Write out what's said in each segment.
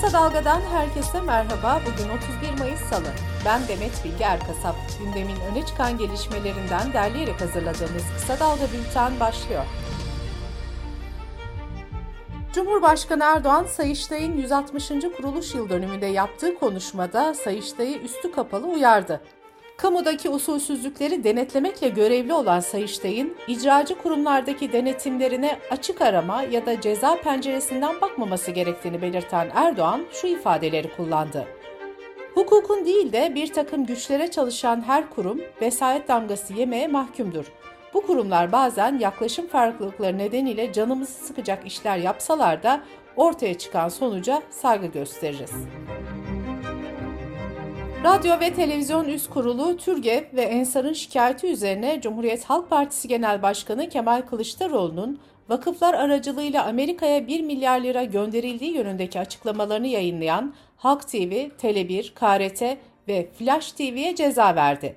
Kısa Dalga'dan herkese merhaba. Bugün 31 Mayıs Salı. Ben Demet Bilge Erkasap. Gündemin öne çıkan gelişmelerinden derleyerek hazırladığımız Kısa Dalga Bülten başlıyor. Cumhurbaşkanı Erdoğan, Sayıştay'ın 160. kuruluş yıl dönümünde yaptığı konuşmada Sayıştay'ı üstü kapalı uyardı. Kamudaki usulsüzlükleri denetlemekle görevli olan Sayıştay'ın icracı kurumlardaki denetimlerine açık arama ya da ceza penceresinden bakmaması gerektiğini belirten Erdoğan şu ifadeleri kullandı. Hukukun değil de bir takım güçlere çalışan her kurum vesayet damgası yemeye mahkumdur. Bu kurumlar bazen yaklaşım farklılıkları nedeniyle canımızı sıkacak işler yapsalar da ortaya çıkan sonuca saygı gösteririz. Radyo ve Televizyon Üst Kurulu TÜRGEV ve Ensar'ın şikayeti üzerine Cumhuriyet Halk Partisi Genel Başkanı Kemal Kılıçdaroğlu'nun vakıflar aracılığıyla Amerika'ya 1 milyar lira gönderildiği yönündeki açıklamalarını yayınlayan Halk TV, Tele1, KRT ve Flash TV'ye ceza verdi.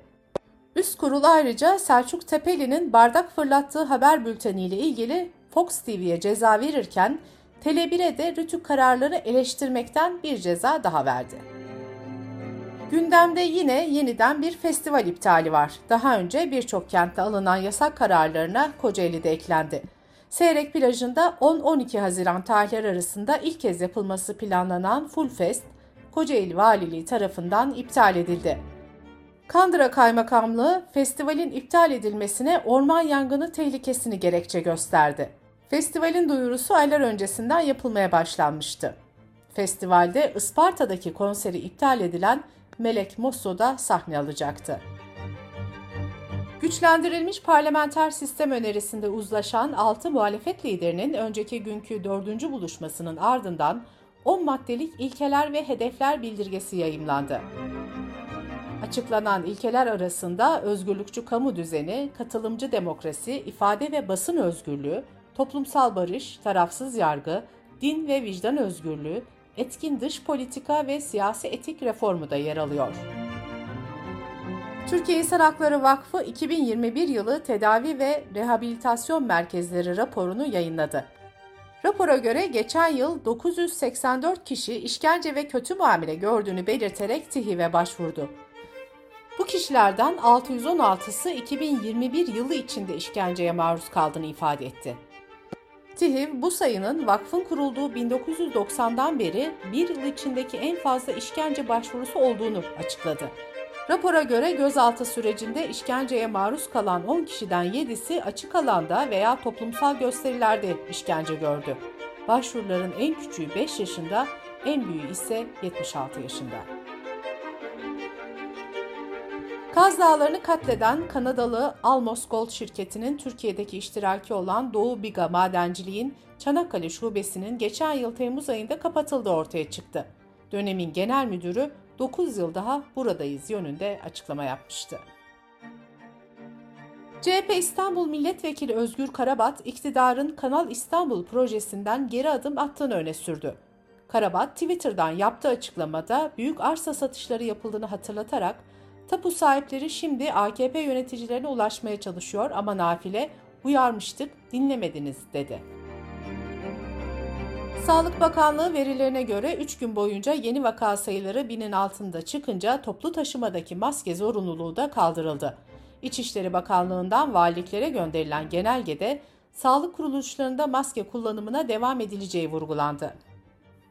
Üst kurul ayrıca Selçuk Tepeli'nin bardak fırlattığı haber bülteniyle ilgili Fox TV'ye ceza verirken Tele1'e de rütük kararları eleştirmekten bir ceza daha verdi. Gündemde yine yeniden bir festival iptali var. Daha önce birçok kentte alınan yasak kararlarına Kocaeli de eklendi. Seyrek plajında 10-12 Haziran tarihleri arasında ilk kez yapılması planlanan Full Fest, Kocaeli Valiliği tarafından iptal edildi. Kandıra Kaymakamlığı festivalin iptal edilmesine orman yangını tehlikesini gerekçe gösterdi. Festivalin duyurusu aylar öncesinden yapılmaya başlanmıştı. Festivalde Isparta'daki konseri iptal edilen Melek Mosso da sahne alacaktı. Güçlendirilmiş parlamenter sistem önerisinde uzlaşan 6 muhalefet liderinin önceki günkü 4. buluşmasının ardından 10 maddelik ilkeler ve hedefler bildirgesi yayımlandı. Açıklanan ilkeler arasında özgürlükçü kamu düzeni, katılımcı demokrasi, ifade ve basın özgürlüğü, toplumsal barış, tarafsız yargı, din ve vicdan özgürlüğü, etkin dış politika ve siyasi etik reformu da yer alıyor. Türkiye İnsan Hakları Vakfı 2021 yılı tedavi ve rehabilitasyon merkezleri raporunu yayınladı. Rapora göre geçen yıl 984 kişi işkence ve kötü muamele gördüğünü belirterek TİHİV'e başvurdu. Bu kişilerden 616'sı 2021 yılı içinde işkenceye maruz kaldığını ifade etti. TİHİV bu sayının vakfın kurulduğu 1990'dan beri bir yıl içindeki en fazla işkence başvurusu olduğunu açıkladı. Rapora göre gözaltı sürecinde işkenceye maruz kalan 10 kişiden 7'si açık alanda veya toplumsal gösterilerde işkence gördü. Başvuruların en küçüğü 5 yaşında, en büyüğü ise 76 yaşında. Kaz Dağları'nı katleden Kanadalı Almos Gold şirketinin Türkiye'deki iştiraki olan Doğu Biga Madenciliğin Çanakkale Şubesi'nin geçen yıl Temmuz ayında kapatıldığı ortaya çıktı. Dönemin genel müdürü 9 yıl daha buradayız yönünde açıklama yapmıştı. CHP İstanbul Milletvekili Özgür Karabat, iktidarın Kanal İstanbul projesinden geri adım attığını öne sürdü. Karabat, Twitter'dan yaptığı açıklamada büyük arsa satışları yapıldığını hatırlatarak Tapu sahipleri şimdi AKP yöneticilerine ulaşmaya çalışıyor ama nafile uyarmıştık dinlemediniz dedi. Sağlık Bakanlığı verilerine göre 3 gün boyunca yeni vaka sayıları binin altında çıkınca toplu taşımadaki maske zorunluluğu da kaldırıldı. İçişleri Bakanlığı'ndan valiliklere gönderilen genelgede sağlık kuruluşlarında maske kullanımına devam edileceği vurgulandı.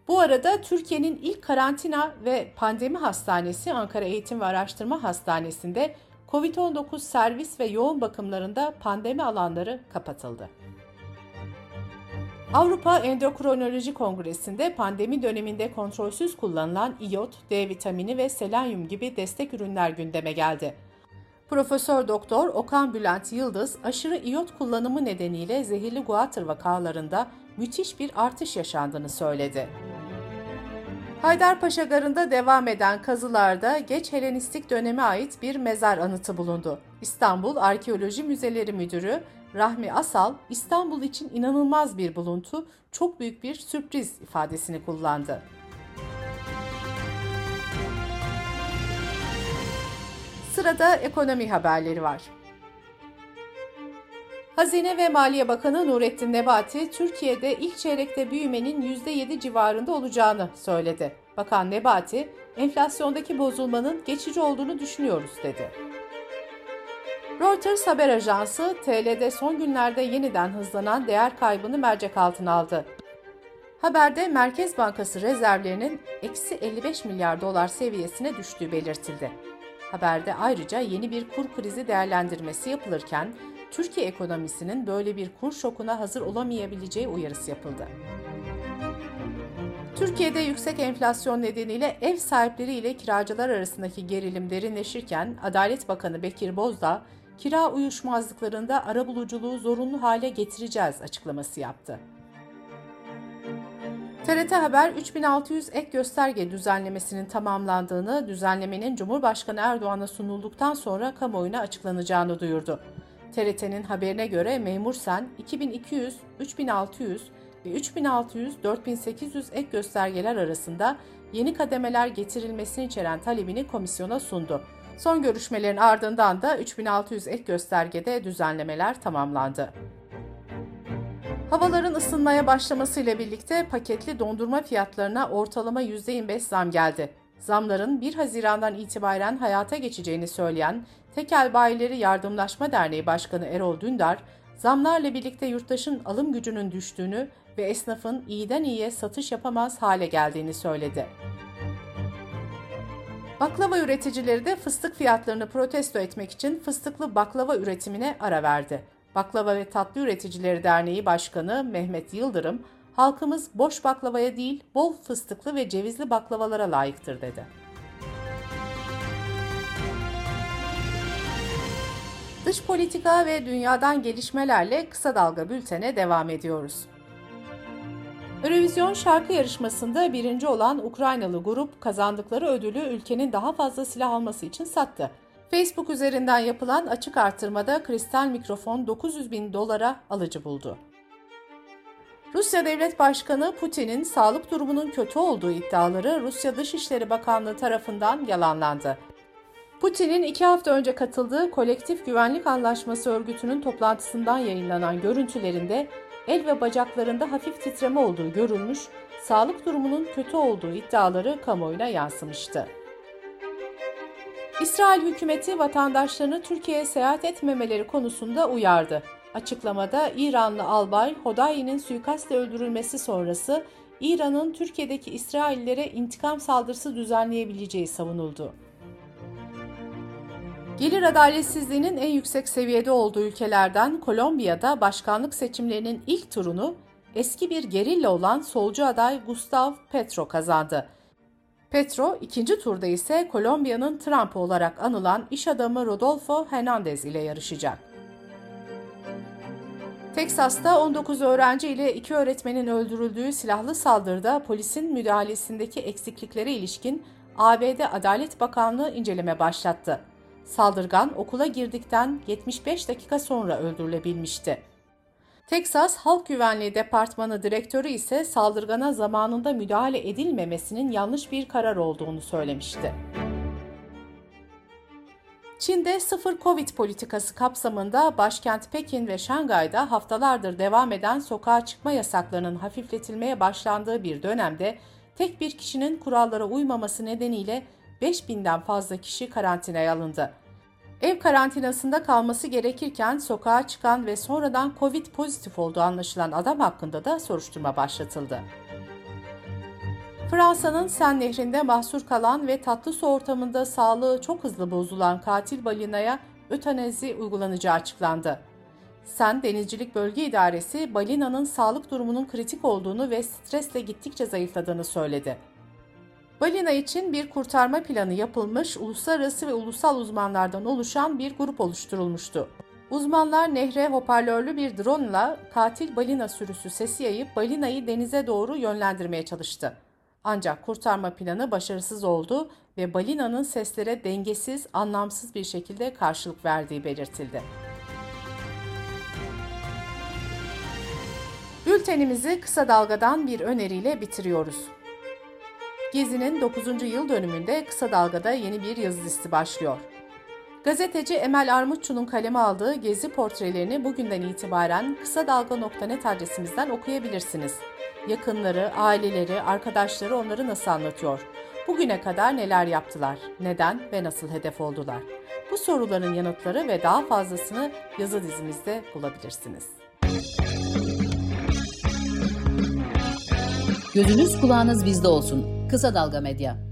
Bu arada Türkiye'nin ilk karantina ve pandemi hastanesi Ankara Eğitim ve Araştırma Hastanesi'nde COVID-19 servis ve yoğun bakımlarında pandemi alanları kapatıldı. Avrupa Endokrinoloji Kongresi'nde pandemi döneminde kontrolsüz kullanılan iyot, D vitamini ve selenyum gibi destek ürünler gündeme geldi. Profesör Doktor Okan Bülent Yıldız, aşırı iyot kullanımı nedeniyle zehirli guatr vakalarında müthiş bir artış yaşandığını söyledi. Haydarpaşa Garı'nda devam eden kazılarda geç Helenistik döneme ait bir mezar anıtı bulundu. İstanbul Arkeoloji Müzeleri Müdürü Rahmi Asal, İstanbul için inanılmaz bir buluntu, çok büyük bir sürpriz ifadesini kullandı. Sırada ekonomi haberleri var. Hazine ve Maliye Bakanı Nurettin Nebati, Türkiye'de ilk çeyrekte büyümenin %7 civarında olacağını söyledi. Bakan Nebati, enflasyondaki bozulmanın geçici olduğunu düşünüyoruz dedi. Reuters haber ajansı, TL'de son günlerde yeniden hızlanan değer kaybını mercek altına aldı. Haberde Merkez Bankası rezervlerinin eksi 55 milyar dolar seviyesine düştüğü belirtildi. Haberde ayrıca yeni bir kur krizi değerlendirmesi yapılırken Türkiye ekonomisinin böyle bir kur şokuna hazır olamayabileceği uyarısı yapıldı. Türkiye'de yüksek enflasyon nedeniyle ev sahipleri ile kiracılar arasındaki gerilim derinleşirken Adalet Bakanı Bekir Bozdağ, kira uyuşmazlıklarında arabuluculuğu zorunlu hale getireceğiz açıklaması yaptı. TRT Haber 3600 ek gösterge düzenlemesinin tamamlandığını, düzenlemenin Cumhurbaşkanı Erdoğan'a sunulduktan sonra kamuoyuna açıklanacağını duyurdu. TRT'nin haberine göre memur sen 2200, 3600 ve 3600-4800 ek göstergeler arasında yeni kademeler getirilmesini içeren talebini komisyona sundu. Son görüşmelerin ardından da 3600 ek göstergede düzenlemeler tamamlandı. Havaların ısınmaya başlamasıyla birlikte paketli dondurma fiyatlarına ortalama %25 zam geldi. Zamların 1 Haziran'dan itibaren hayata geçeceğini söyleyen Tekel Bayileri Yardımlaşma Derneği Başkanı Erol Dündar, zamlarla birlikte yurttaşın alım gücünün düştüğünü ve esnafın iyiden iyiye satış yapamaz hale geldiğini söyledi. Baklava üreticileri de fıstık fiyatlarını protesto etmek için fıstıklı baklava üretimine ara verdi. Baklava ve Tatlı Üreticileri Derneği Başkanı Mehmet Yıldırım, halkımız boş baklavaya değil bol fıstıklı ve cevizli baklavalara layıktır dedi. Dış politika ve dünyadan gelişmelerle kısa dalga bültene devam ediyoruz. Eurovision şarkı yarışmasında birinci olan Ukraynalı grup kazandıkları ödülü ülkenin daha fazla silah alması için sattı. Facebook üzerinden yapılan açık artırmada kristal mikrofon 900 bin dolara alıcı buldu. Rusya Devlet Başkanı Putin'in sağlık durumunun kötü olduğu iddiaları Rusya Dışişleri Bakanlığı tarafından yalanlandı. Putin'in iki hafta önce katıldığı Kolektif Güvenlik Anlaşması örgütünün toplantısından yayınlanan görüntülerinde el ve bacaklarında hafif titreme olduğu görülmüş, sağlık durumunun kötü olduğu iddiaları kamuoyuna yansımıştı. İsrail hükümeti vatandaşlarını Türkiye'ye seyahat etmemeleri konusunda uyardı. Açıklamada İranlı albay Hodayi'nin suikastle öldürülmesi sonrası İran'ın Türkiye'deki İsraillere intikam saldırısı düzenleyebileceği savunuldu. Gelir adaletsizliğinin en yüksek seviyede olduğu ülkelerden Kolombiya'da başkanlık seçimlerinin ilk turunu eski bir gerilla olan solcu aday Gustavo Petro kazandı. Petro ikinci turda ise Kolombiya'nın Trump olarak anılan iş adamı Rodolfo Hernandez ile yarışacak. Teksas'ta 19 öğrenci ile iki öğretmenin öldürüldüğü silahlı saldırıda polisin müdahalesindeki eksikliklere ilişkin ABD Adalet Bakanlığı inceleme başlattı. Saldırgan okula girdikten 75 dakika sonra öldürülebilmişti. Teksas Halk Güvenliği Departmanı direktörü ise saldırgana zamanında müdahale edilmemesinin yanlış bir karar olduğunu söylemişti. Çin'de sıfır Covid politikası kapsamında başkent Pekin ve Şangay'da haftalardır devam eden sokağa çıkma yasaklarının hafifletilmeye başlandığı bir dönemde tek bir kişinin kurallara uymaması nedeniyle 5000'den fazla kişi karantinaya alındı. Ev karantinasında kalması gerekirken sokağa çıkan ve sonradan Covid pozitif olduğu anlaşılan adam hakkında da soruşturma başlatıldı. Fransa'nın Sen Nehri'nde mahsur kalan ve tatlı su ortamında sağlığı çok hızlı bozulan katil balinaya ötanezi uygulanacağı açıklandı. Sen Denizcilik Bölge İdaresi balinanın sağlık durumunun kritik olduğunu ve stresle gittikçe zayıfladığını söyledi. Balina için bir kurtarma planı yapılmış, uluslararası ve ulusal uzmanlardan oluşan bir grup oluşturulmuştu. Uzmanlar nehre hoparlörlü bir drone ile katil balina sürüsü sesi yayıp balinayı denize doğru yönlendirmeye çalıştı. Ancak kurtarma planı başarısız oldu ve balinanın seslere dengesiz, anlamsız bir şekilde karşılık verdiği belirtildi. Bültenimizi kısa dalgadan bir öneriyle bitiriyoruz. Gezi'nin 9. yıl dönümünde Kısa Dalga'da yeni bir yazı listi başlıyor. Gazeteci Emel Armutçu'nun kaleme aldığı gezi portrelerini bugünden itibaren kısa dalga.net adresimizden okuyabilirsiniz. Yakınları, aileleri, arkadaşları onları nasıl anlatıyor? Bugüne kadar neler yaptılar? Neden ve nasıl hedef oldular? Bu soruların yanıtları ve daha fazlasını yazı dizimizde bulabilirsiniz. Gözünüz kulağınız bizde olsun. Kısa Dalga Medya.